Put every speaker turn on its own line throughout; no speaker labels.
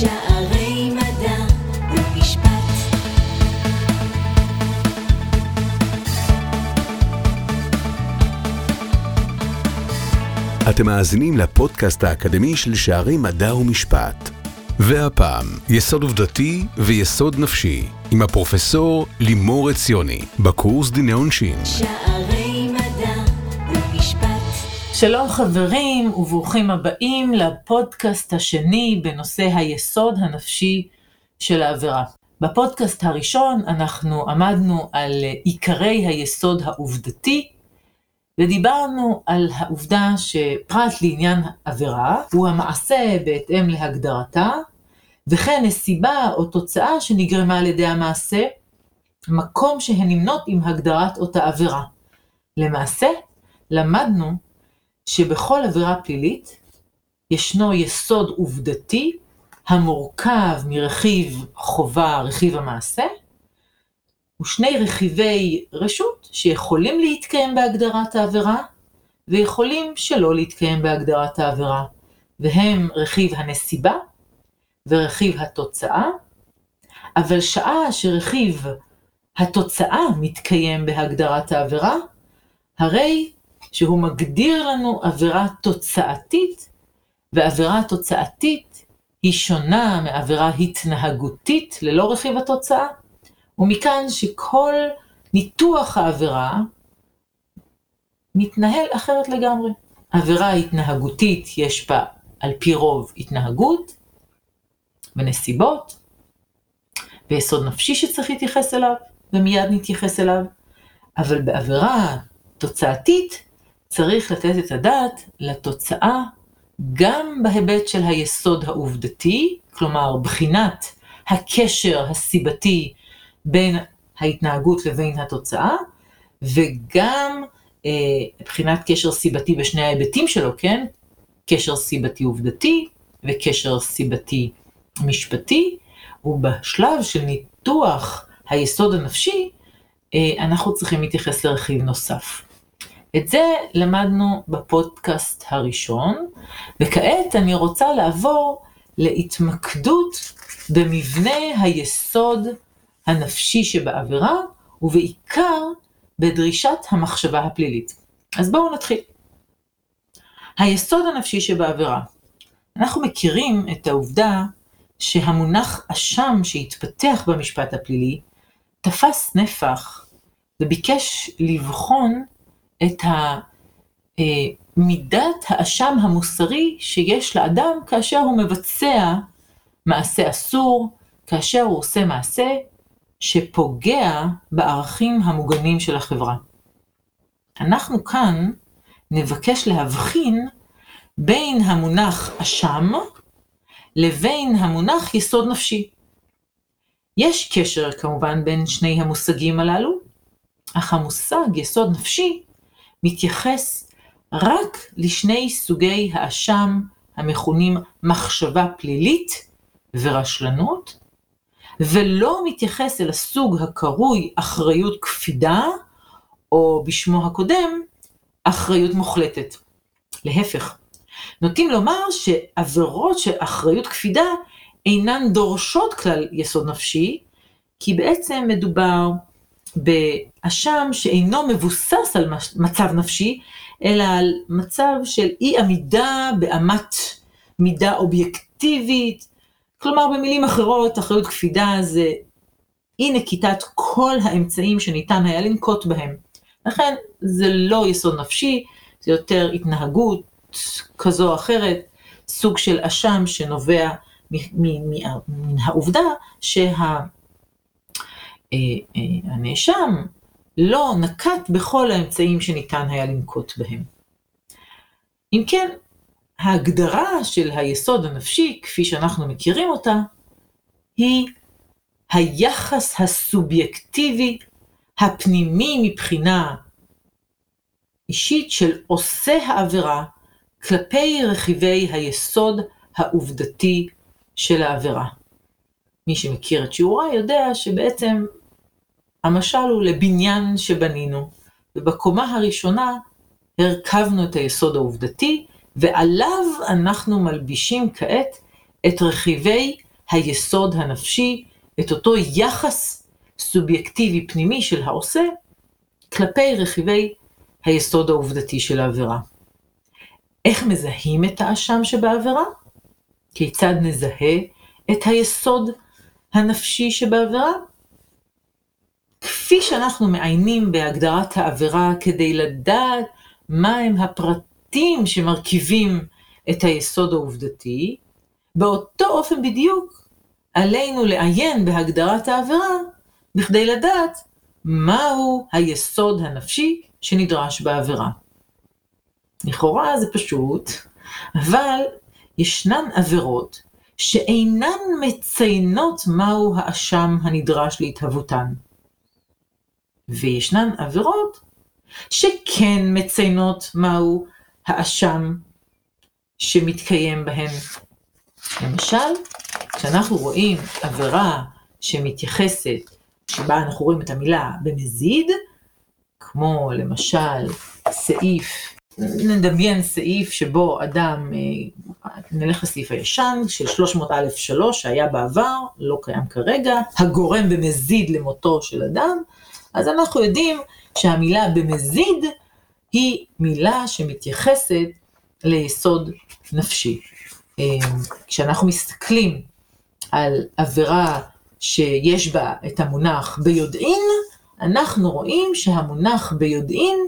שערי מדע ומשפט.
אתם מאזינים לפודקאסט האקדמי של שערי מדע ומשפט. והפעם, יסוד עובדתי ויסוד נפשי, עם הפרופסור לימור עציוני, בקורס דיני עונשין.
שערי.
שלום חברים וברוכים הבאים לפודקאסט השני בנושא היסוד הנפשי של העבירה. בפודקאסט הראשון אנחנו עמדנו על עיקרי היסוד העובדתי ודיברנו על העובדה שפרט לעניין עבירה הוא המעשה בהתאם להגדרתה וכן נסיבה או תוצאה שנגרמה על ידי המעשה, מקום שהן נמנות עם הגדרת אותה עבירה. למעשה, למדנו שבכל עבירה פלילית ישנו יסוד עובדתי המורכב מרכיב חובה, רכיב המעשה, ושני רכיבי רשות שיכולים להתקיים בהגדרת העבירה, ויכולים שלא להתקיים בהגדרת העבירה, והם רכיב הנסיבה ורכיב התוצאה, אבל שעה שרכיב התוצאה מתקיים בהגדרת העבירה, הרי שהוא מגדיר לנו עבירה תוצאתית, ועבירה תוצאתית היא שונה מעבירה התנהגותית ללא רכיב התוצאה, ומכאן שכל ניתוח העבירה מתנהל אחרת לגמרי. עבירה התנהגותית יש בה על פי רוב התנהגות ונסיבות, ויסוד נפשי שצריך להתייחס אליו, ומיד נתייחס אליו, אבל בעבירה תוצאתית צריך לתת את הדעת לתוצאה גם בהיבט של היסוד העובדתי, כלומר בחינת הקשר הסיבתי בין ההתנהגות לבין התוצאה, וגם אה, בחינת קשר סיבתי בשני ההיבטים שלו, כן? קשר סיבתי עובדתי וקשר סיבתי משפטי, ובשלב של ניתוח היסוד הנפשי, אה, אנחנו צריכים להתייחס לרכיב נוסף. את זה למדנו בפודקאסט הראשון, וכעת אני רוצה לעבור להתמקדות במבנה היסוד הנפשי שבעבירה, ובעיקר בדרישת המחשבה הפלילית. אז בואו נתחיל. היסוד הנפשי שבעבירה. אנחנו מכירים את העובדה שהמונח אשם שהתפתח במשפט הפלילי תפס נפח וביקש לבחון את אה, מידת האשם המוסרי שיש לאדם כאשר הוא מבצע מעשה אסור, כאשר הוא עושה מעשה שפוגע בערכים המוגנים של החברה. אנחנו כאן נבקש להבחין בין המונח אשם לבין המונח יסוד נפשי. יש קשר כמובן בין שני המושגים הללו, אך המושג יסוד נפשי מתייחס רק לשני סוגי האשם המכונים מחשבה פלילית ורשלנות, ולא מתייחס אל הסוג הקרוי אחריות קפידה, או בשמו הקודם, אחריות מוחלטת. להפך, נוטים לומר שעבירות של אחריות קפידה אינן דורשות כלל יסוד נפשי, כי בעצם מדובר באשם שאינו מבוסס על מצב נפשי, אלא על מצב של אי עמידה באמת מידה אובייקטיבית. כלומר, במילים אחרות, אחריות קפידה זה אי נקיטת כל האמצעים שניתן היה לנקוט בהם. לכן זה לא יסוד נפשי, זה יותר התנהגות כזו או אחרת, סוג של אשם שנובע מן העובדה שה... אה, אה, הנאשם לא נקט בכל האמצעים שניתן היה לנקוט בהם. אם כן, ההגדרה של היסוד הנפשי, כפי שאנחנו מכירים אותה, היא היחס הסובייקטיבי הפנימי מבחינה אישית של עושה העבירה כלפי רכיבי היסוד העובדתי של העבירה. מי שמכיר את שיעוריי יודע שבעצם המשל הוא לבניין שבנינו, ובקומה הראשונה הרכבנו את היסוד העובדתי, ועליו אנחנו מלבישים כעת את רכיבי היסוד הנפשי, את אותו יחס סובייקטיבי פנימי של העושה כלפי רכיבי היסוד העובדתי של העבירה. איך מזהים את האשם שבעבירה? כיצד נזהה את היסוד הנפשי שבעבירה? כפי שאנחנו מעיינים בהגדרת העבירה כדי לדעת מהם הפרטים שמרכיבים את היסוד העובדתי, באותו אופן בדיוק עלינו לעיין בהגדרת העבירה בכדי לדעת מהו היסוד הנפשי שנדרש בעבירה. לכאורה זה פשוט, אבל ישנן עבירות שאינן מציינות מהו האשם הנדרש להתהוותן. וישנן עבירות שכן מציינות מהו האשם שמתקיים בהן. למשל, כשאנחנו רואים עבירה שמתייחסת, שבה אנחנו רואים את המילה במזיד, כמו למשל סעיף, נדמיין סעיף שבו אדם, אה, נלך לסעיף הישן של 300א3 שהיה בעבר, לא קיים כרגע, הגורם במזיד למותו של אדם, אז אנחנו יודעים שהמילה במזיד היא מילה שמתייחסת ליסוד נפשי. אה, כשאנחנו מסתכלים על עבירה שיש בה את המונח ביודעין, אנחנו רואים שהמונח ביודעין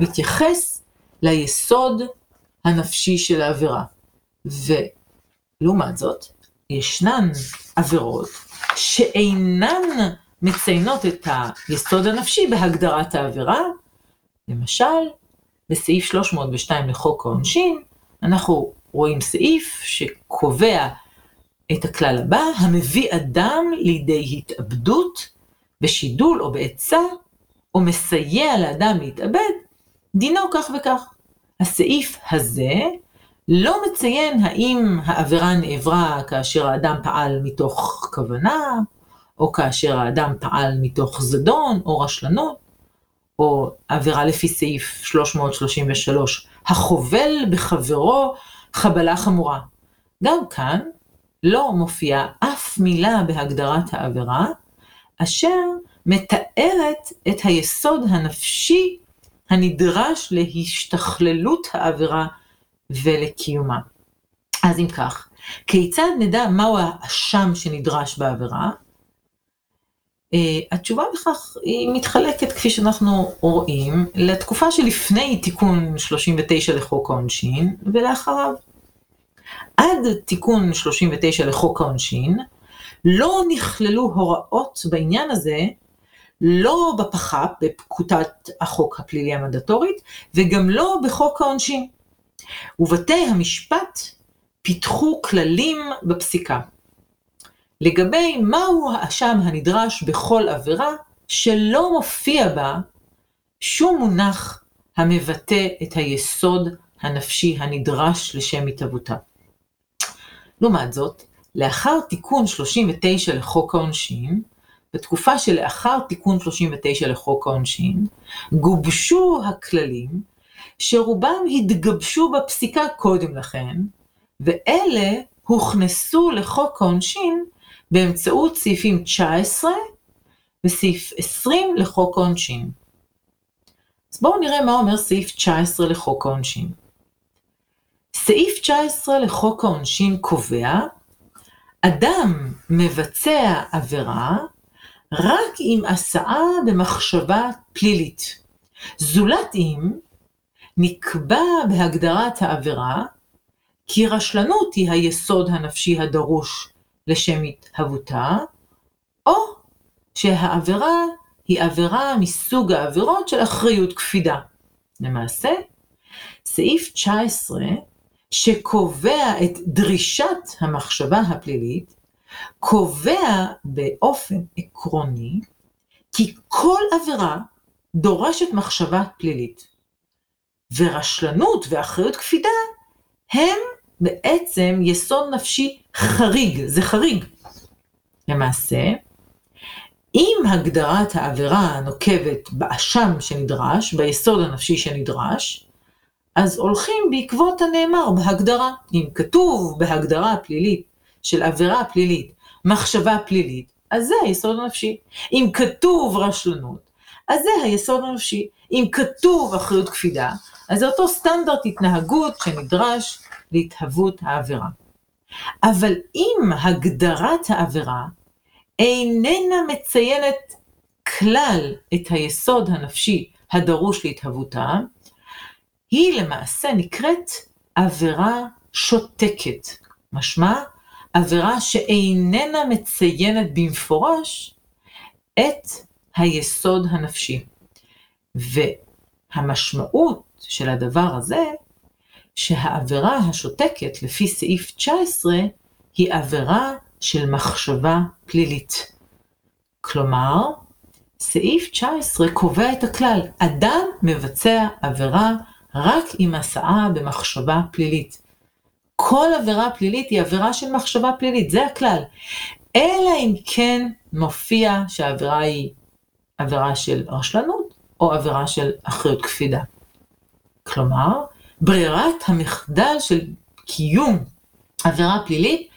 מתייחס ליסוד הנפשי של העבירה. ולעומת זאת, ישנן עבירות שאינן מציינות את היסוד הנפשי בהגדרת העבירה. למשל, בסעיף 302 לחוק העונשין, אנחנו רואים סעיף שקובע את הכלל הבא, המביא אדם לידי התאבדות, בשידול או בעצה, או מסייע לאדם להתאבד, דינו כך וכך. הסעיף הזה לא מציין האם העבירה נעברה כאשר האדם פעל מתוך כוונה, או כאשר האדם פעל מתוך זדון או רשלנות, או עבירה לפי סעיף 333, החובל בחברו חבלה חמורה. גם כאן לא מופיעה אף מילה בהגדרת העבירה, אשר מתארת את היסוד הנפשי הנדרש להשתכללות העבירה ולקיומה. אז אם כך, כיצד נדע מהו האשם שנדרש בעבירה? Uh, התשובה לכך היא מתחלקת, כפי שאנחנו רואים, לתקופה שלפני תיקון 39 לחוק העונשין ולאחריו. עד תיקון 39 לחוק העונשין, לא נכללו הוראות בעניין הזה, לא בפח"פ, בפקודת החוק הפלילי המנדטורית, וגם לא בחוק העונשין. ובתי המשפט פיתחו כללים בפסיקה. לגבי מהו האשם הנדרש בכל עבירה, שלא מופיע בה שום מונח המבטא את היסוד הנפשי הנדרש לשם התהוותה. לעומת זאת, לאחר תיקון 39 לחוק העונשין, בתקופה שלאחר תיקון 39 לחוק העונשין, גובשו הכללים שרובם התגבשו בפסיקה קודם לכן, ואלה הוכנסו לחוק העונשין באמצעות סעיפים 19 וסעיף 20 לחוק העונשין. אז בואו נראה מה אומר סעיף 19 לחוק העונשין. סעיף 19 לחוק העונשין קובע, אדם מבצע עבירה רק אם עשאה במחשבה פלילית. זולת אם נקבע בהגדרת העבירה כי רשלנות היא היסוד הנפשי הדרוש לשם התהוותה, או שהעבירה היא עבירה מסוג העבירות של אחריות קפידה. למעשה, סעיף 19 שקובע את דרישת המחשבה הפלילית, קובע באופן עקרוני כי כל עבירה דורשת מחשבה פלילית. ורשלנות ואחריות קפידה הם בעצם יסוד נפשי חריג, זה חריג. למעשה, אם הגדרת העבירה נוקבת באשם שנדרש, ביסוד הנפשי שנדרש, אז הולכים בעקבות הנאמר בהגדרה. אם כתוב בהגדרה הפלילית של עבירה פלילית, מחשבה פלילית, אז זה היסוד הנפשי. אם כתוב רשלנות, אז זה היסוד הנפשי. אם כתוב אחריות קפידה, אז זה אותו סטנדרט התנהגות שנדרש להתהוות העבירה. אבל אם הגדרת העבירה איננה מציינת כלל את היסוד הנפשי הדרוש להתהוותה, היא למעשה נקראת עבירה שותקת. משמע, עבירה שאיננה מציינת במפורש את היסוד הנפשי. והמשמעות של הדבר הזה, שהעבירה השותקת לפי סעיף 19 היא עבירה של מחשבה פלילית. כלומר, סעיף 19 קובע את הכלל, אדם מבצע עבירה רק עם הסעה במחשבה פלילית. כל עבירה פלילית היא עבירה של מחשבה פלילית, זה הכלל. אלא אם כן מופיע שהעבירה היא עבירה של רשלנות או עבירה של אחריות קפידה. כלומר, ברירת המחדל של קיום עבירה פלילית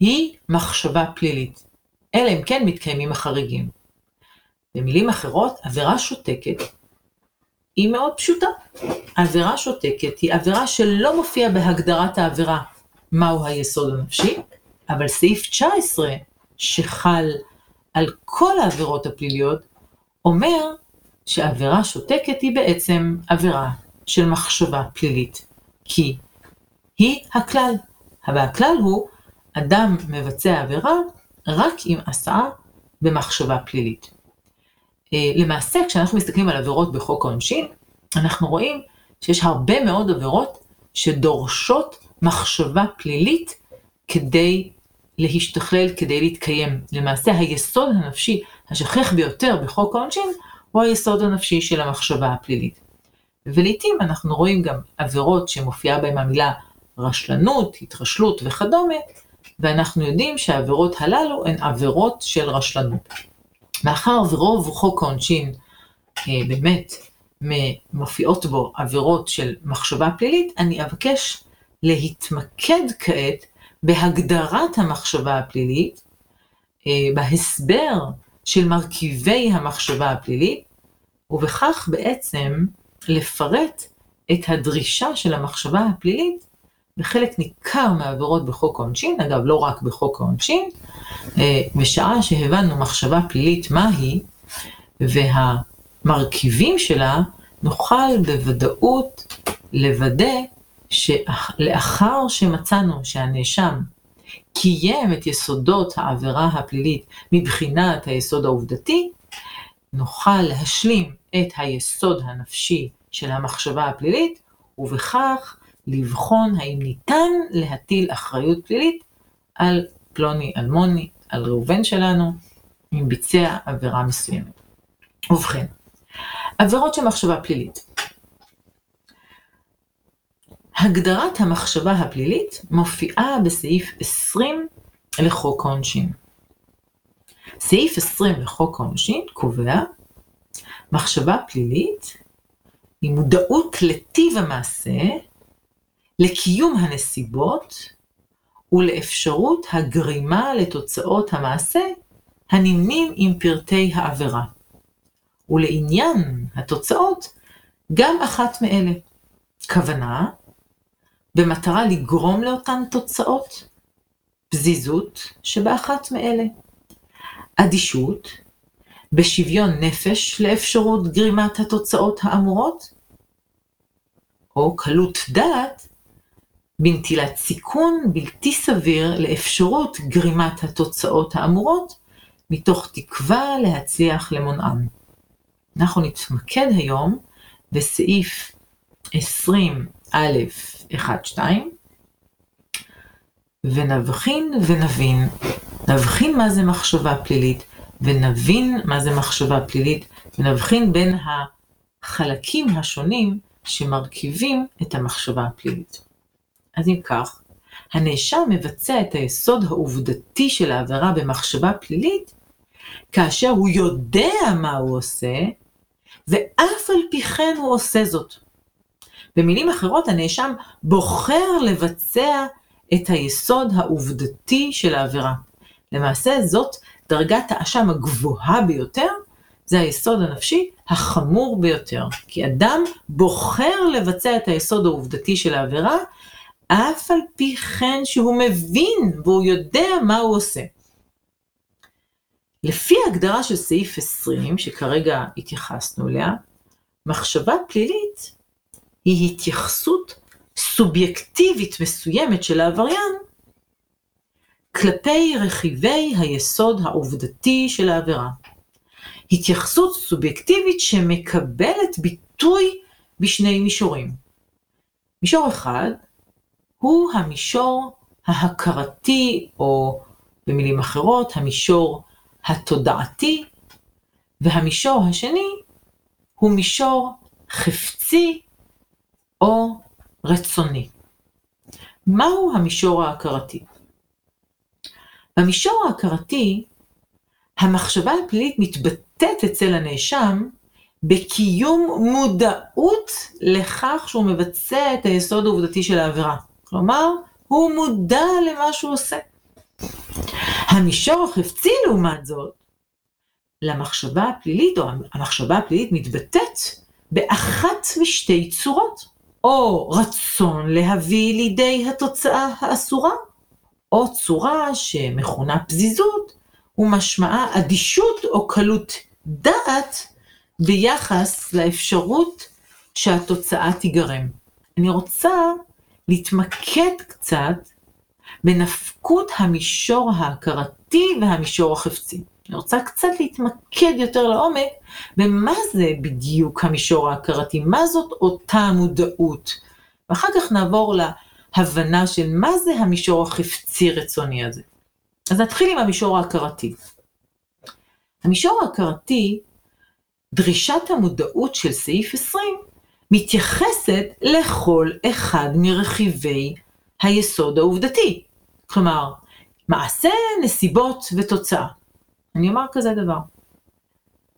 היא מחשבה פלילית, אלא אם כן מתקיימים החריגים. במילים אחרות, עבירה שותקת היא מאוד פשוטה. עבירה שותקת היא עבירה שלא מופיע בהגדרת העבירה מהו היסוד הנפשי, אבל סעיף 19 שחל על כל העבירות הפליליות, אומר שעבירה שותקת היא בעצם עבירה של מחשבה פלילית, כי היא הכלל. והכלל הוא, אדם מבצע עבירה רק עם הסעה במחשבה פלילית. אה, למעשה, כשאנחנו מסתכלים על עבירות בחוק העונשין, אנחנו רואים שיש הרבה מאוד עבירות שדורשות מחשבה פלילית כדי להשתכלל, כדי להתקיים. למעשה, היסוד הנפשי השכיח ביותר בחוק העונשין הוא היסוד הנפשי של המחשבה הפלילית. ולעיתים אנחנו רואים גם עבירות שמופיעה בהן המילה רשלנות, התרשלות וכדומה, ואנחנו יודעים שהעבירות הללו הן עבירות של רשלנות. מאחר ורוב חוק העונשין אה, באמת מופיעות בו עבירות של מחשבה פלילית, אני אבקש להתמקד כעת בהגדרת המחשבה הפלילית, אה, בהסבר של מרכיבי המחשבה הפלילית, ובכך בעצם לפרט את הדרישה של המחשבה הפלילית בחלק ניכר מהעבירות בחוק העונשין, אגב לא רק בחוק העונשין, אה, בשעה שהבנו מחשבה פלילית מהי והמרכיבים שלה, נוכל בוודאות לוודא שלאחר שמצאנו שהנאשם קיים את יסודות העבירה הפלילית מבחינת היסוד העובדתי, נוכל להשלים את היסוד הנפשי של המחשבה הפלילית, ובכך לבחון האם ניתן להטיל אחריות פלילית על פלוני אלמוני, על ראובן שלנו, אם ביצע עבירה מסוימת. ובכן, עבירות של מחשבה פלילית. הגדרת המחשבה הפלילית מופיעה בסעיף 20 לחוק העונשין. סעיף 20 לחוק העונשין קובע מחשבה פלילית היא מודעות לטיב המעשה, לקיום הנסיבות ולאפשרות הגרימה לתוצאות המעשה הנמנים עם פרטי העבירה. ולעניין התוצאות, גם אחת מאלה. כוונה, במטרה לגרום לאותן תוצאות, פזיזות שבאחת מאלה. אדישות, בשוויון נפש לאפשרות גרימת התוצאות האמורות, או קלות דעת, בנטילת סיכון בלתי סביר לאפשרות גרימת התוצאות האמורות, מתוך תקווה להצליח למונען. אנחנו נתמקד היום בסעיף 20א1-2, ונבחין ונבין, נבחין מה זה מחשבה פלילית, ונבין מה זה מחשבה פלילית, ונבחין בין החלקים השונים שמרכיבים את המחשבה הפלילית. אז אם כך, הנאשם מבצע את היסוד העובדתי של העבירה במחשבה פלילית, כאשר הוא יודע מה הוא עושה, ואף על פי כן הוא עושה זאת. במילים אחרות, הנאשם בוחר לבצע את היסוד העובדתי של העבירה. למעשה זאת דרגת האשם הגבוהה ביותר, זה היסוד הנפשי החמור ביותר. כי אדם בוחר לבצע את היסוד העובדתי של העבירה, אף על פי כן שהוא מבין והוא יודע מה הוא עושה. לפי ההגדרה של סעיף 20, שכרגע התייחסנו אליה, מחשבה פלילית היא התייחסות סובייקטיבית מסוימת של העבריין כלפי רכיבי היסוד העובדתי של העבירה. התייחסות סובייקטיבית שמקבלת ביטוי בשני מישורים. מישור אחד הוא המישור ההכרתי, או במילים אחרות, המישור התודעתי, והמישור השני הוא מישור חפצי או רצוני. מהו המישור ההכרתי? במישור ההכרתי, המחשבה הפלילית מתבטאת אצל הנאשם בקיום מודעות לכך שהוא מבצע את היסוד העובדתי של העבירה. כלומר, הוא מודע למה שהוא עושה. המישור החפצי, לעומת זאת, למחשבה הפלילית, או המחשבה הפלילית מתבטאת באחת משתי צורות, או רצון להביא לידי התוצאה האסורה, או צורה שמכונה פזיזות, ומשמעה אדישות או קלות דעת ביחס לאפשרות שהתוצאה תיגרם. אני רוצה להתמקד קצת בנפקות המישור ההכרתי והמישור החפצי. אני רוצה קצת להתמקד יותר לעומק במה זה בדיוק המישור ההכרתי, מה זאת אותה מודעות. ואחר כך נעבור להבנה של מה זה המישור החפצי רצוני הזה. אז נתחיל עם המישור ההכרתי. המישור ההכרתי, דרישת המודעות של סעיף 20, מתייחסת לכל אחד מרכיבי היסוד העובדתי. כלומר, מעשה, נסיבות ותוצאה. אני אומר כזה דבר.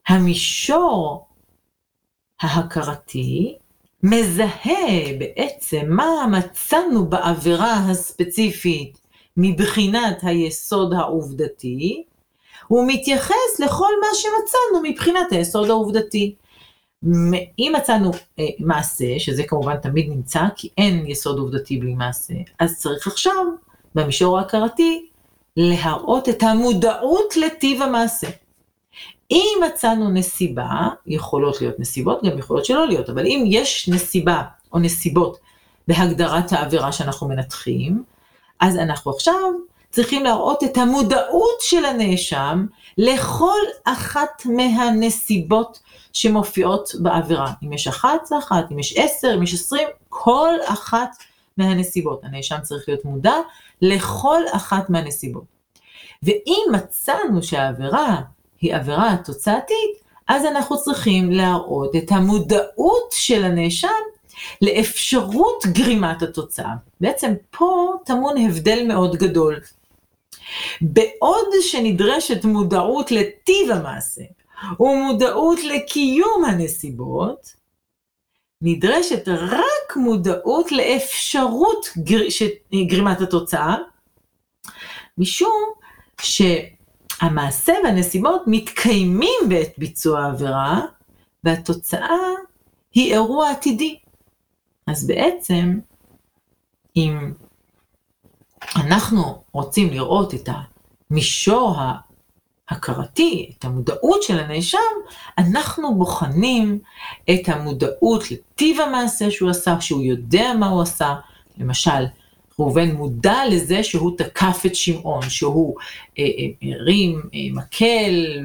המישור ההכרתי מזהה בעצם מה מצאנו בעבירה הספציפית מבחינת היסוד העובדתי, הוא מתייחס לכל מה שמצאנו מבחינת היסוד העובדתי. אם מצאנו אה, מעשה, שזה כמובן תמיד נמצא, כי אין יסוד עובדתי בלי מעשה, אז צריך עכשיו, במישור ההכרתי, להראות את המודעות לטיב המעשה. אם מצאנו נסיבה, יכולות להיות נסיבות, גם יכולות שלא להיות, אבל אם יש נסיבה או נסיבות בהגדרת העבירה שאנחנו מנתחים, אז אנחנו עכשיו צריכים להראות את המודעות של הנאשם לכל אחת מהנסיבות שמופיעות בעבירה. אם יש אחת זה אחת, אם יש עשר, אם יש עשרים, כל אחת מהנסיבות. הנאשם צריך להיות מודע לכל אחת מהנסיבות. ואם מצאנו שהעבירה היא עבירה תוצאתית, אז אנחנו צריכים להראות את המודעות של הנאשם לאפשרות גרימת התוצאה. בעצם פה טמון הבדל מאוד גדול. בעוד שנדרשת מודעות לטיב המעשה ומודעות לקיום הנסיבות, נדרשת רק מודעות לאפשרות גר... ש... גרימת התוצאה, משום שהמעשה והנסיבות מתקיימים בעת ביצוע העבירה, והתוצאה היא אירוע עתידי. אז בעצם, אם אנחנו רוצים לראות את המישור ההכרתי, את המודעות של הנאשם, אנחנו בוחנים את המודעות לטיב המעשה שהוא עשה, שהוא יודע מה הוא עשה. למשל, ראובן מודע לזה שהוא תקף את שמעון, שהוא אה, אה, הרים אה, מקל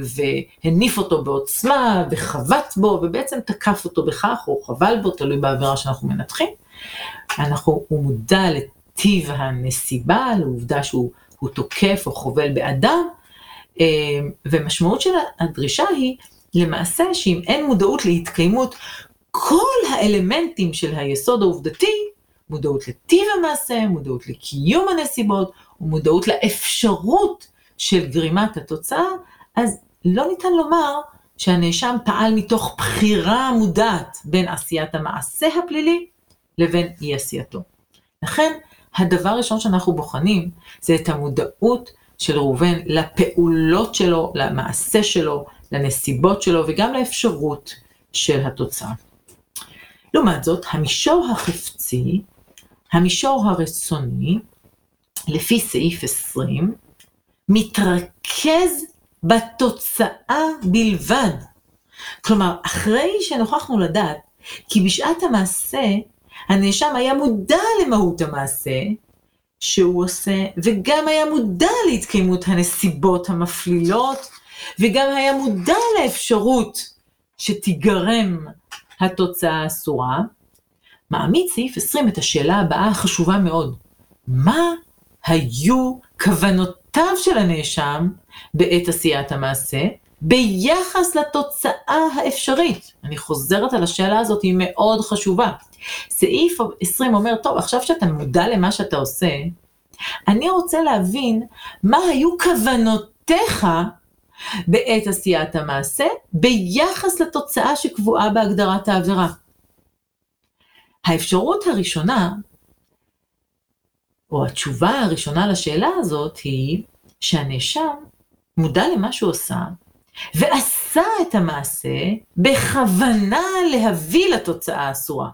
והניף אותו בעוצמה וחבט בו, ובעצם תקף אותו בכך, או חבל בו, תלוי בעבירה שאנחנו מנתחים. אנחנו, הוא מודע טיב הנסיבה, לעובדה שהוא תוקף או חובל באדם, אה, ומשמעות של הדרישה היא למעשה שאם אין מודעות להתקיימות כל האלמנטים של היסוד העובדתי, מודעות לטיב המעשה, מודעות לקיום הנסיבות, ומודעות לאפשרות של גרימת התוצאה, אז לא ניתן לומר שהנאשם פעל מתוך בחירה מודעת בין עשיית המעשה הפלילי לבין אי עשייתו. לכן, הדבר הראשון שאנחנו בוחנים זה את המודעות של ראובן לפעולות שלו, למעשה שלו, לנסיבות שלו וגם לאפשרות של התוצאה. לעומת זאת, המישור החפצי, המישור הרצוני, לפי סעיף 20, מתרכז בתוצאה בלבד. כלומר, אחרי שנוכחנו לדעת כי בשעת המעשה, הנאשם היה מודע למהות המעשה שהוא עושה, וגם היה מודע להתקיימות הנסיבות המפלילות, וגם היה מודע לאפשרות שתיגרם התוצאה האסורה, מעמיד סעיף 20 את השאלה הבאה החשובה מאוד, מה היו כוונותיו של הנאשם בעת עשיית המעשה, ביחס לתוצאה האפשרית. אני חוזרת על השאלה הזאת, היא מאוד חשובה. סעיף 20 אומר, טוב, עכשיו שאתה מודע למה שאתה עושה, אני רוצה להבין מה היו כוונותיך בעת עשיית המעשה, ביחס לתוצאה שקבועה בהגדרת העבירה. האפשרות הראשונה, או התשובה הראשונה לשאלה הזאת, היא שהנאשם מודע למה שהוא עושה, ועשה את המעשה בכוונה להביא לתוצאה האסורה.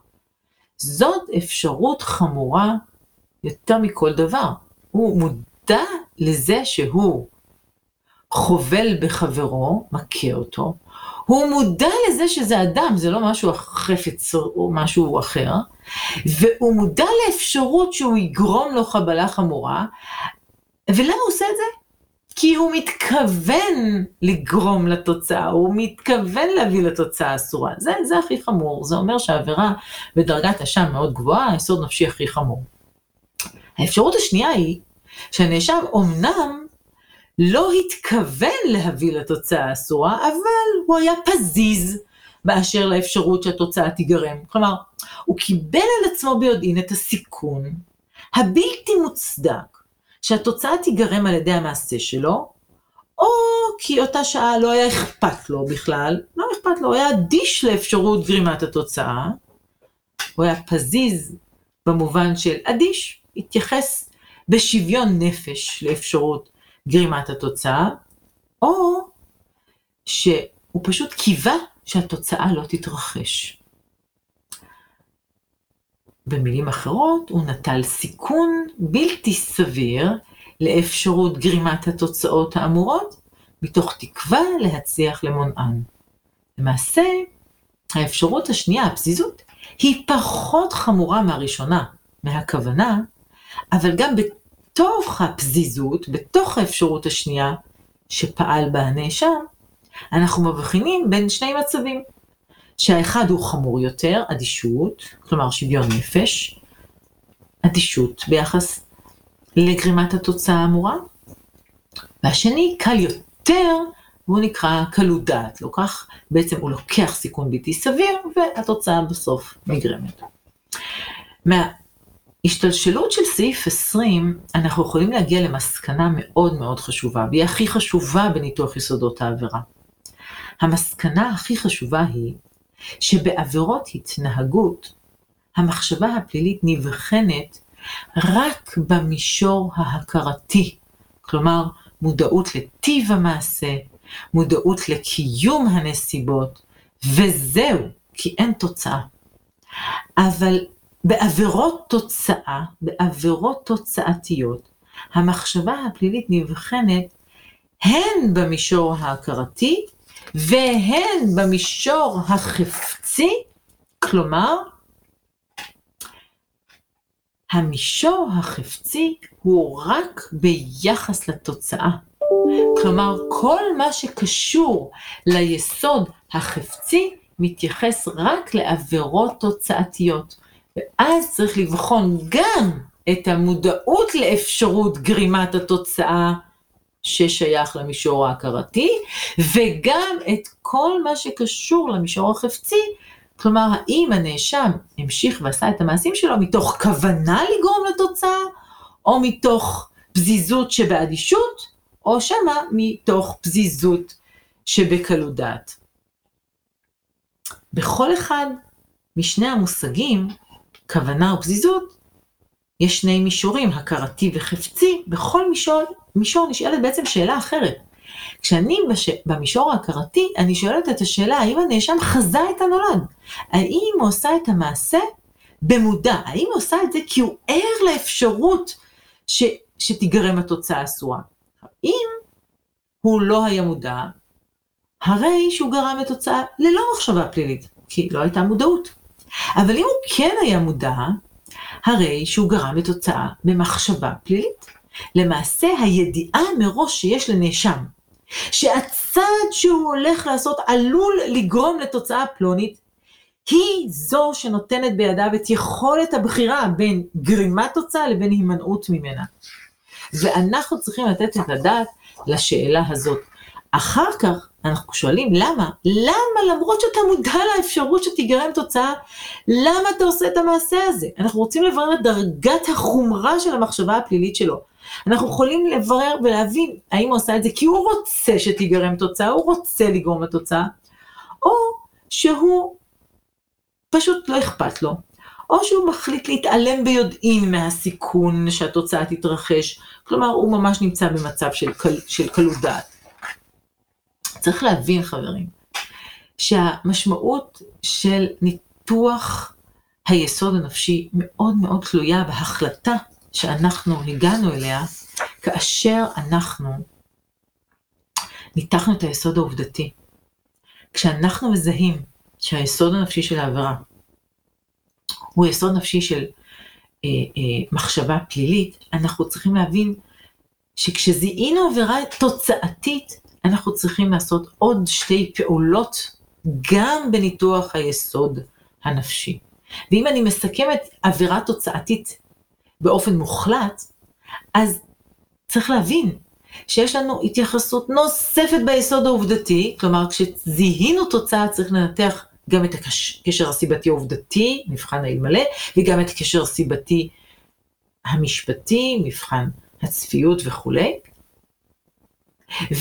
זאת אפשרות חמורה יותר מכל דבר. הוא מודע לזה שהוא חובל בחברו, מכה אותו, הוא מודע לזה שזה אדם, זה לא משהו חפץ או משהו אחר, והוא מודע לאפשרות שהוא יגרום לו חבלה חמורה, ולמה הוא עושה את זה? כי הוא מתכוון לגרום לתוצאה, הוא מתכוון להביא לתוצאה אסורה. זה, זה הכי חמור, זה אומר שהעבירה בדרגת אשם מאוד גבוהה, היסוד נפשי הכי חמור. האפשרות השנייה היא שהנאשם אומנם לא התכוון להביא לתוצאה האסורה, אבל הוא היה פזיז באשר לאפשרות שהתוצאה תיגרם. כלומר, הוא קיבל על עצמו ביודעין את הסיכון הבלתי מוצדק שהתוצאה תיגרם על ידי המעשה שלו, או כי אותה שעה לא היה אכפת לו בכלל, לא אכפת לו, הוא היה אדיש לאפשרות גרימת התוצאה, הוא היה פזיז במובן של אדיש, התייחס בשוויון נפש לאפשרות גרימת התוצאה, או שהוא פשוט קיווה שהתוצאה לא תתרחש. במילים אחרות, הוא נטל סיכון בלתי סביר לאפשרות גרימת התוצאות האמורות, מתוך תקווה להצליח למונען. למעשה, האפשרות השנייה, הפזיזות, היא פחות חמורה מהראשונה, מהכוונה, אבל גם בתוך הפזיזות, בתוך האפשרות השנייה שפעל בה הנאשם, אנחנו מבחינים בין שני מצבים. שהאחד הוא חמור יותר, אדישות, כלומר שוויון נפש, אדישות ביחס לגרימת התוצאה האמורה, והשני קל יותר, והוא נקרא קלות דעת, לוקח, בעצם הוא לוקח סיכון בלתי סביר, והתוצאה בסוף נגרמת. מההשתלשלות של סעיף 20, אנחנו יכולים להגיע למסקנה מאוד מאוד חשובה, והיא הכי חשובה בניתוח יסודות העבירה. המסקנה הכי חשובה היא שבעבירות התנהגות, המחשבה הפלילית נבחנת רק במישור ההכרתי, כלומר מודעות לטיב המעשה, מודעות לקיום הנסיבות, וזהו, כי אין תוצאה. אבל בעבירות תוצאה, בעבירות תוצאתיות, המחשבה הפלילית נבחנת הן במישור ההכרתי והן במישור החפצי, כלומר, המישור החפצי הוא רק ביחס לתוצאה. כלומר, כל מה שקשור ליסוד החפצי מתייחס רק לעבירות תוצאתיות. ואז צריך לבחון גם את המודעות לאפשרות גרימת התוצאה ששייך למישור ההכרתי, וגם את כל מה שקשור למישור החפצי, כלומר, האם הנאשם המשיך ועשה את המעשים שלו מתוך כוונה לגרום לתוצאה, או מתוך פזיזות שבאדישות, או שמא מתוך פזיזות שבקלות דעת. בכל אחד משני המושגים, כוונה ופזיזות, יש שני מישורים, הכרתי וחפצי, בכל מישור מישור נשאלת בעצם שאלה אחרת. כשאני בש... במישור ההכרתי, אני שואלת את השאלה, האם הנאשם חזה את הנולד? האם הוא עושה את המעשה במודע? האם הוא עושה את זה כי הוא ער לאפשרות ש... שתיגרם התוצאה האסורה? אם הוא לא היה מודע, הרי שהוא גרם לתוצאה ללא מחשבה פלילית, כי לא הייתה מודעות. אבל אם הוא כן היה מודע, הרי שהוא גרם לתוצאה במחשבה פלילית. למעשה הידיעה מראש שיש לנאשם, שהצעד שהוא הולך לעשות עלול לגרום לתוצאה פלונית, היא זו שנותנת בידיו את יכולת הבחירה בין גרימת תוצאה לבין הימנעות ממנה. ואנחנו צריכים לתת את הדעת לשאלה הזאת. אחר כך אנחנו שואלים למה? למה למרות שאתה מודע לאפשרות שתיגרם תוצאה, למה אתה עושה את המעשה הזה? אנחנו רוצים לברר את דרגת החומרה של המחשבה הפלילית שלו. אנחנו יכולים לברר ולהבין האם הוא עשה את זה כי הוא רוצה שתיגרם תוצאה, הוא רוצה לגרום לתוצאה, או שהוא פשוט לא אכפת לו, או שהוא מחליט להתעלם ביודעין מהסיכון שהתוצאה תתרחש, כלומר הוא ממש נמצא במצב של, של קלות דעת. צריך להבין חברים, שהמשמעות של ניתוח היסוד הנפשי מאוד מאוד תלויה בהחלטה שאנחנו הגענו אליה כאשר אנחנו ניתחנו את היסוד העובדתי. כשאנחנו מזהים שהיסוד הנפשי של העבירה הוא יסוד נפשי של אה, אה, מחשבה פלילית, אנחנו צריכים להבין שכשזיהינו עבירה תוצאתית, אנחנו צריכים לעשות עוד שתי פעולות גם בניתוח היסוד הנפשי. ואם אני מסכמת עבירה תוצאתית באופן מוחלט, אז צריך להבין שיש לנו התייחסות נוספת ביסוד העובדתי, כלומר כשזיהינו תוצאה צריך לנתח גם את הקשר הסיבתי העובדתי, מבחן האלמלא, וגם את הקשר הסיבתי המשפטי, מבחן הצפיות וכולי.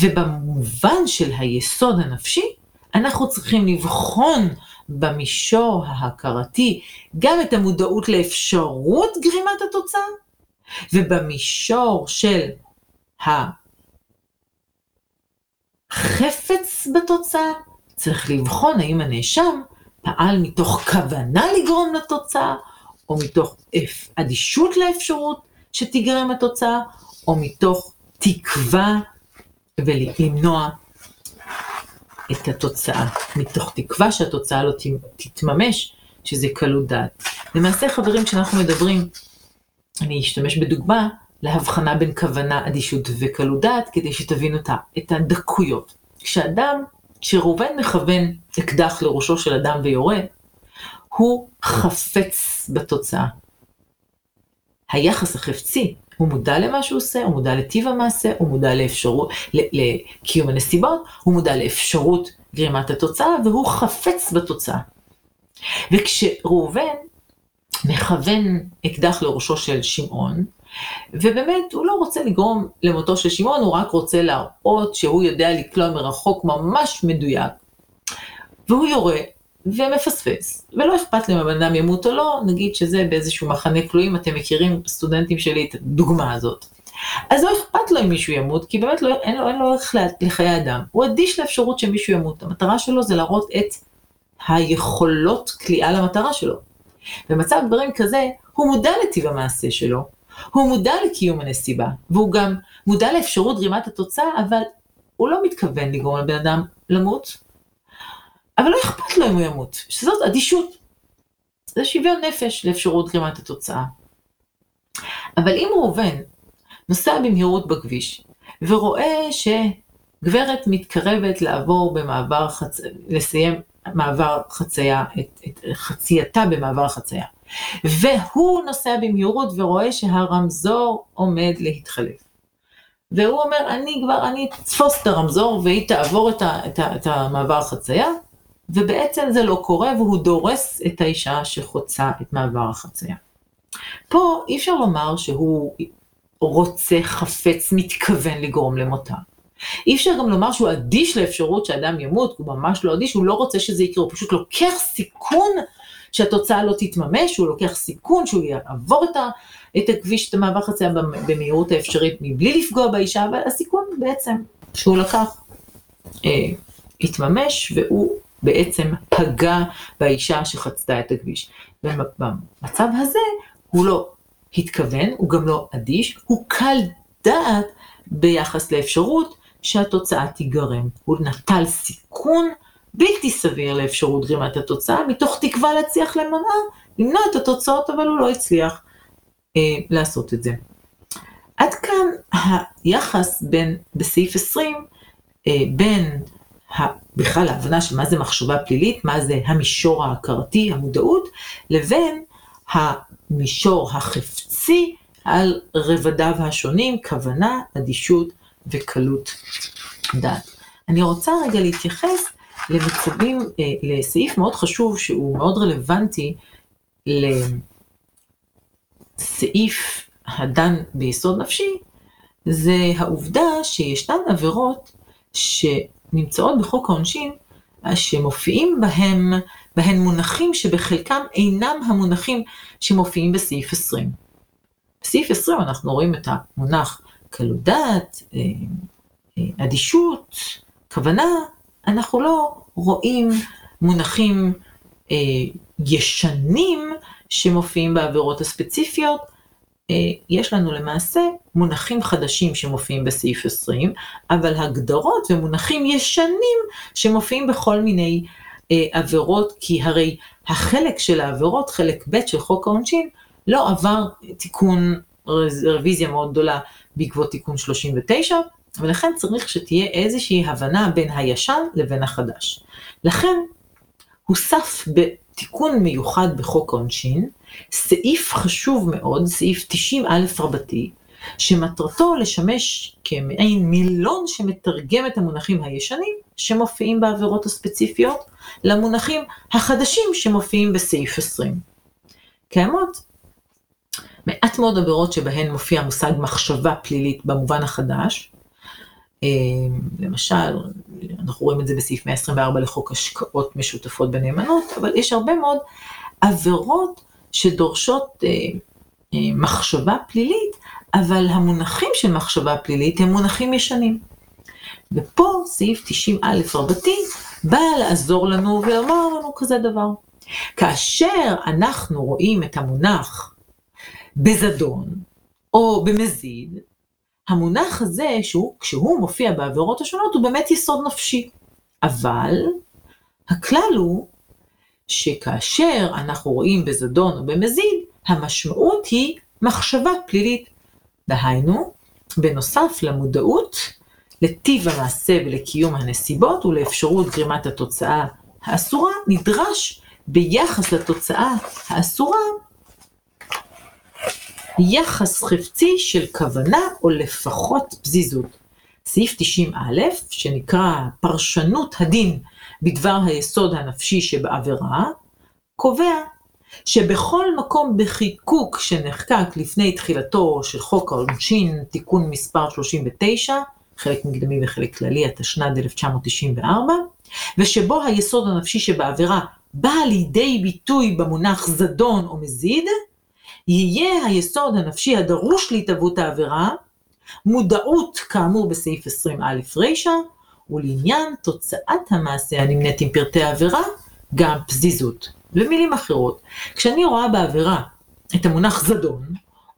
ובמובן של היסוד הנפשי, אנחנו צריכים לבחון במישור ההכרתי גם את המודעות לאפשרות גרימת התוצאה, ובמישור של החפץ בתוצאה, צריך לבחון האם הנאשם פעל מתוך כוונה לגרום לתוצאה, או מתוך אדישות לאפשרות שתגרם התוצאה, או מתוך תקווה ולמנוע את התוצאה, מתוך תקווה שהתוצאה לא תתממש, שזה קלות דעת. למעשה, חברים, כשאנחנו מדברים, אני אשתמש בדוגמה להבחנה בין כוונה, אדישות וקלות דעת, כדי שתבינו את הדקויות. כשאדם, כשראובן מכוון אקדח לראשו של אדם ויורה, הוא חפץ בתוצאה. היחס החפצי הוא מודע למה שהוא עושה, הוא מודע לטיב המעשה, הוא מודע לאפשרות, לקיום הנסיבות, הוא מודע לאפשרות גרימת התוצאה, והוא חפץ בתוצאה. וכשראובן מכוון אקדח לראשו של שמעון, ובאמת הוא לא רוצה לגרום למותו של שמעון, הוא רק רוצה להראות שהוא יודע לקלוע מרחוק ממש מדויק. והוא יורה, ומפספס, ולא אכפת לי אם הבן אדם ימות או לא, נגיד שזה באיזשהו מחנה כלואים, אתם מכירים, סטודנטים שלי, את הדוגמה הזאת. אז לא אכפת לו אם מישהו ימות, כי באמת לא, אין לו, אין לו ערך לחיי אדם. הוא אדיש לאפשרות שמישהו ימות. המטרה שלו זה להראות את היכולות כליאה למטרה שלו. במצב דברים כזה, הוא מודע לטיב המעשה שלו, הוא מודע לקיום הנסיבה, והוא גם מודע לאפשרות גרימת התוצאה, אבל הוא לא מתכוון לגרום לבן אדם למות, אבל לא אכפת לו אם הוא ימות, שזאת אדישות. זה שוויון נפש לאפשרות גרימת התוצאה. אבל אם ראובן נוסע במהירות בכביש ורואה שגברת מתקרבת לעבור במעבר חצ... לסיים מעבר חצייה, את, את חצייתה במעבר חצייה, והוא נוסע במהירות ורואה שהרמזור עומד להתחלף. והוא אומר, אני כבר, אני אתפוס את הרמזור והיא תעבור את, ה, את, ה, את המעבר חצייה, ובעצם זה לא קורה והוא דורס את האישה שחוצה את מעבר החצייה. פה אי אפשר לומר שהוא רוצה, חפץ, מתכוון לגרום למותה. אי אפשר גם לומר שהוא אדיש לאפשרות שאדם ימות, הוא ממש לא אדיש, הוא לא רוצה שזה יקרה, הוא פשוט לוקח סיכון שהתוצאה לא תתממש, הוא לוקח סיכון שהוא יעבור את, ה, את הכביש, את המעבר חצייה במהירות האפשרית מבלי לפגוע באישה, אבל הסיכון בעצם שהוא לקח אה, התממש והוא בעצם פגע באישה שחצתה את הכביש. ובמצב הזה הוא לא התכוון, הוא גם לא אדיש, הוא קל דעת ביחס לאפשרות שהתוצאה תיגרם. הוא נטל סיכון בלתי סביר לאפשרות גרימת התוצאה, מתוך תקווה להצליח למנעה, למנוע את התוצאות, אבל הוא לא הצליח אה, לעשות את זה. עד כאן היחס בין, בסעיף 20, אה, בין בכלל ההבנה של מה זה מחשבה פלילית, מה זה המישור ההכרתי, המודעות, לבין המישור החפצי על רבדיו השונים, כוונה, אדישות וקלות דעת. אני רוצה רגע להתייחס למצבים, אה, לסעיף מאוד חשוב שהוא מאוד רלוונטי לסעיף הדן ביסוד נפשי, זה העובדה שישנן עבירות שנמצאות בחוק העונשין, שמופיעים בהם, בהן מונחים שבחלקם אינם המונחים שמופיעים בסעיף 20. בסעיף 20 אנחנו רואים את המונח קלות דעת, אה, אה, אדישות, כוונה, אנחנו לא רואים מונחים אה, ישנים שמופיעים בעבירות הספציפיות, יש לנו למעשה מונחים חדשים שמופיעים בסעיף 20, אבל הגדרות ומונחים ישנים שמופיעים בכל מיני אה, עבירות, כי הרי החלק של העבירות, חלק ב' של חוק העונשין, לא עבר תיקון, רוויזיה מאוד גדולה בעקבות תיקון 39, ולכן צריך שתהיה איזושהי הבנה בין הישן לבין החדש. לכן הוסף בתיקון מיוחד בחוק העונשין, סעיף חשוב מאוד, סעיף 90א רבתי, שמטרתו לשמש כמעין מילון שמתרגם את המונחים הישנים שמופיעים בעבירות הספציפיות למונחים החדשים שמופיעים בסעיף 20. קיימות מעט מאוד עבירות שבהן מופיע מושג מחשבה פלילית במובן החדש. אה, למשל, אנחנו רואים את זה בסעיף 124 לחוק השקעות משותפות בנאמנות, אבל יש הרבה מאוד עבירות שדורשות אה, אה, מחשבה פלילית, אבל המונחים של מחשבה פלילית הם מונחים ישנים. ופה סעיף 90א רבתי בא לעזור לנו ולומר לנו כזה דבר. כאשר אנחנו רואים את המונח בזדון או במזיד, המונח הזה, שהוא, כשהוא מופיע בעבירות השונות, הוא באמת יסוד נפשי. אבל הכלל הוא שכאשר אנחנו רואים בזדון או במזיד, המשמעות היא מחשבה פלילית. דהיינו, בנוסף למודעות, לטיב המעשה ולקיום הנסיבות ולאפשרות גרימת התוצאה האסורה, נדרש ביחס לתוצאה האסורה יחס חפצי של כוונה או לפחות פזיזות. סעיף 90א, שנקרא פרשנות הדין בדבר היסוד הנפשי שבעבירה, קובע שבכל מקום בחיקוק שנחקק לפני תחילתו של חוק העונשין, תיקון מספר 39, חלק מקדמי וחלק כללי, התשנ"ד 1994, ושבו היסוד הנפשי שבעבירה בא לידי ביטוי במונח זדון או מזיד, יהיה היסוד הנפשי הדרוש להתהוות העבירה, מודעות כאמור בסעיף 20א רישא, ולעניין תוצאת המעשה הנמנית עם פרטי העבירה, גם פזיזות. במילים אחרות, כשאני רואה בעבירה את המונח זדון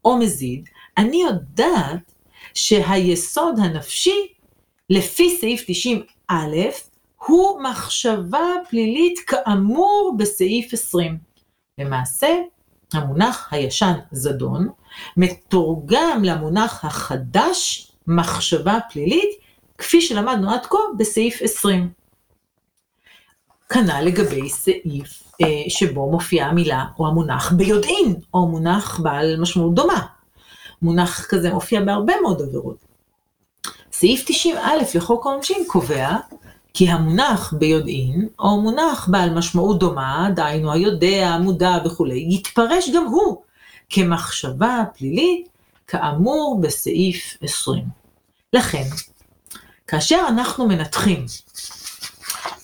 או מזיד, אני יודעת שהיסוד הנפשי, לפי סעיף 90א, הוא מחשבה פלילית כאמור בסעיף 20. למעשה, המונח הישן זדון מתורגם למונח החדש מחשבה פלילית, כפי שלמדנו עד כה בסעיף 20. כנ"ל לגבי סעיף אה, שבו מופיעה המילה או המונח ביודעין, או מונח בעל משמעות דומה. מונח כזה מופיע בהרבה מאוד עבירות. סעיף 90א לחוק העונשין קובע כי המונח ביודעין, או מונח בעל משמעות דומה, דהיינו היודע, המודע וכולי, יתפרש גם הוא כמחשבה פלילית, כאמור בסעיף 20. לכן, כאשר אנחנו מנתחים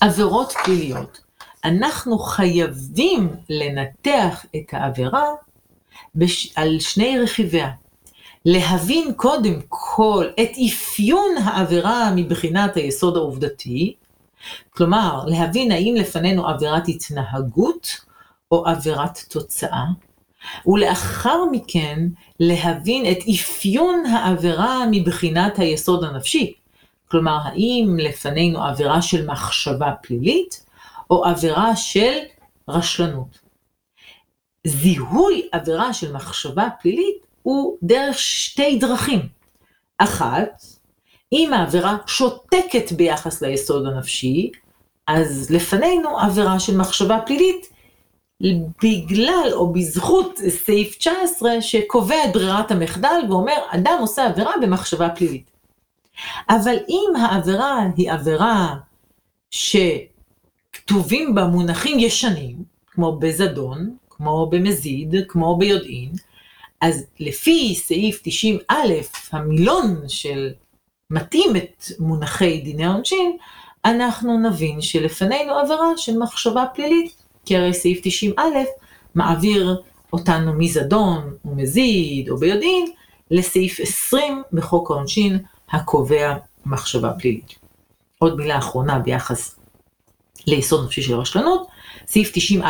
עבירות פליליות אנחנו חייבים לנתח את העבירה בש... על שני רכיביה. להבין קודם כל את אפיון העבירה מבחינת היסוד העובדתי, כלומר, להבין האם לפנינו עבירת התנהגות או עבירת תוצאה, ולאחר מכן להבין את אפיון העבירה מבחינת היסוד הנפשי, כלומר, האם לפנינו עבירה של מחשבה פלילית או עבירה של רשלנות. זיהוי עבירה של מחשבה פלילית הוא דרך שתי דרכים. אחת, אם העבירה שותקת ביחס ליסוד הנפשי, אז לפנינו עבירה של מחשבה פלילית, בגלל או בזכות סעיף 19 שקובע את ברירת המחדל ואומר, אדם עושה עבירה במחשבה פלילית. אבל אם העבירה היא עבירה שכתובים בה מונחים ישנים, כמו בזדון, כמו במזיד, כמו ביודעין, אז לפי סעיף 90א, המילון של מתאים את מונחי דיני העונשין, אנחנו נבין שלפנינו עבירה של מחשבה פלילית, כי הרי סעיף 90א מעביר אותנו מזדון ומזיד או ביודעין לסעיף 20 בחוק העונשין הקובע מחשבה פלילית. עוד מילה אחרונה ביחס ליסוד נפשי של רשלנות, סעיף 90א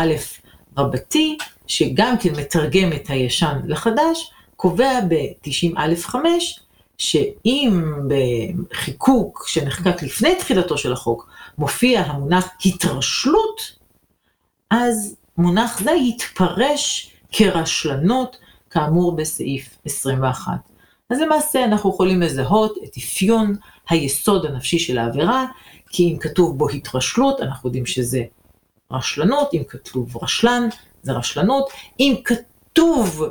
רבתי, שגם כן מתרגם את הישן לחדש, קובע ב-90א5 שאם בחיקוק שנחקק לפני תחילתו של החוק מופיע המונח התרשלות, אז מונח זה יתפרש כרשלנות כאמור בסעיף 21. אז למעשה אנחנו יכולים לזהות את אפיון היסוד הנפשי של העבירה, כי אם כתוב בו התרשלות, אנחנו יודעים שזה רשלנות, אם כתוב רשלן, זה רשלנות, אם כתוב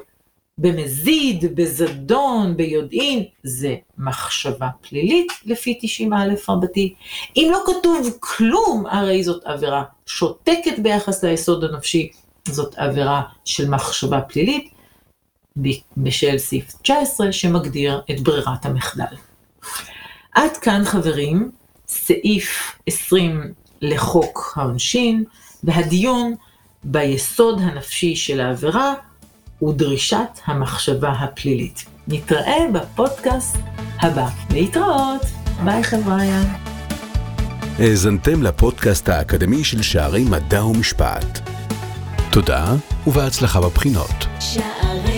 במזיד, בזדון, ביודעין, זה מחשבה פלילית לפי 90א רבתי. אם לא כתוב כלום, הרי זאת עבירה שותקת ביחס ליסוד הנפשי, זאת עבירה של מחשבה פלילית, בשל סעיף 19 שמגדיר את ברירת המחדל. עד כאן חברים, סעיף 20 לחוק העונשין, והדיון ביסוד הנפשי של העבירה ודרישת המחשבה הפלילית. נתראה בפודקאסט הבא. להתראות. ביי חבריה.
האזנתם לפודקאסט האקדמי של שערי מדע ומשפט. תודה ובהצלחה בבחינות.
שערי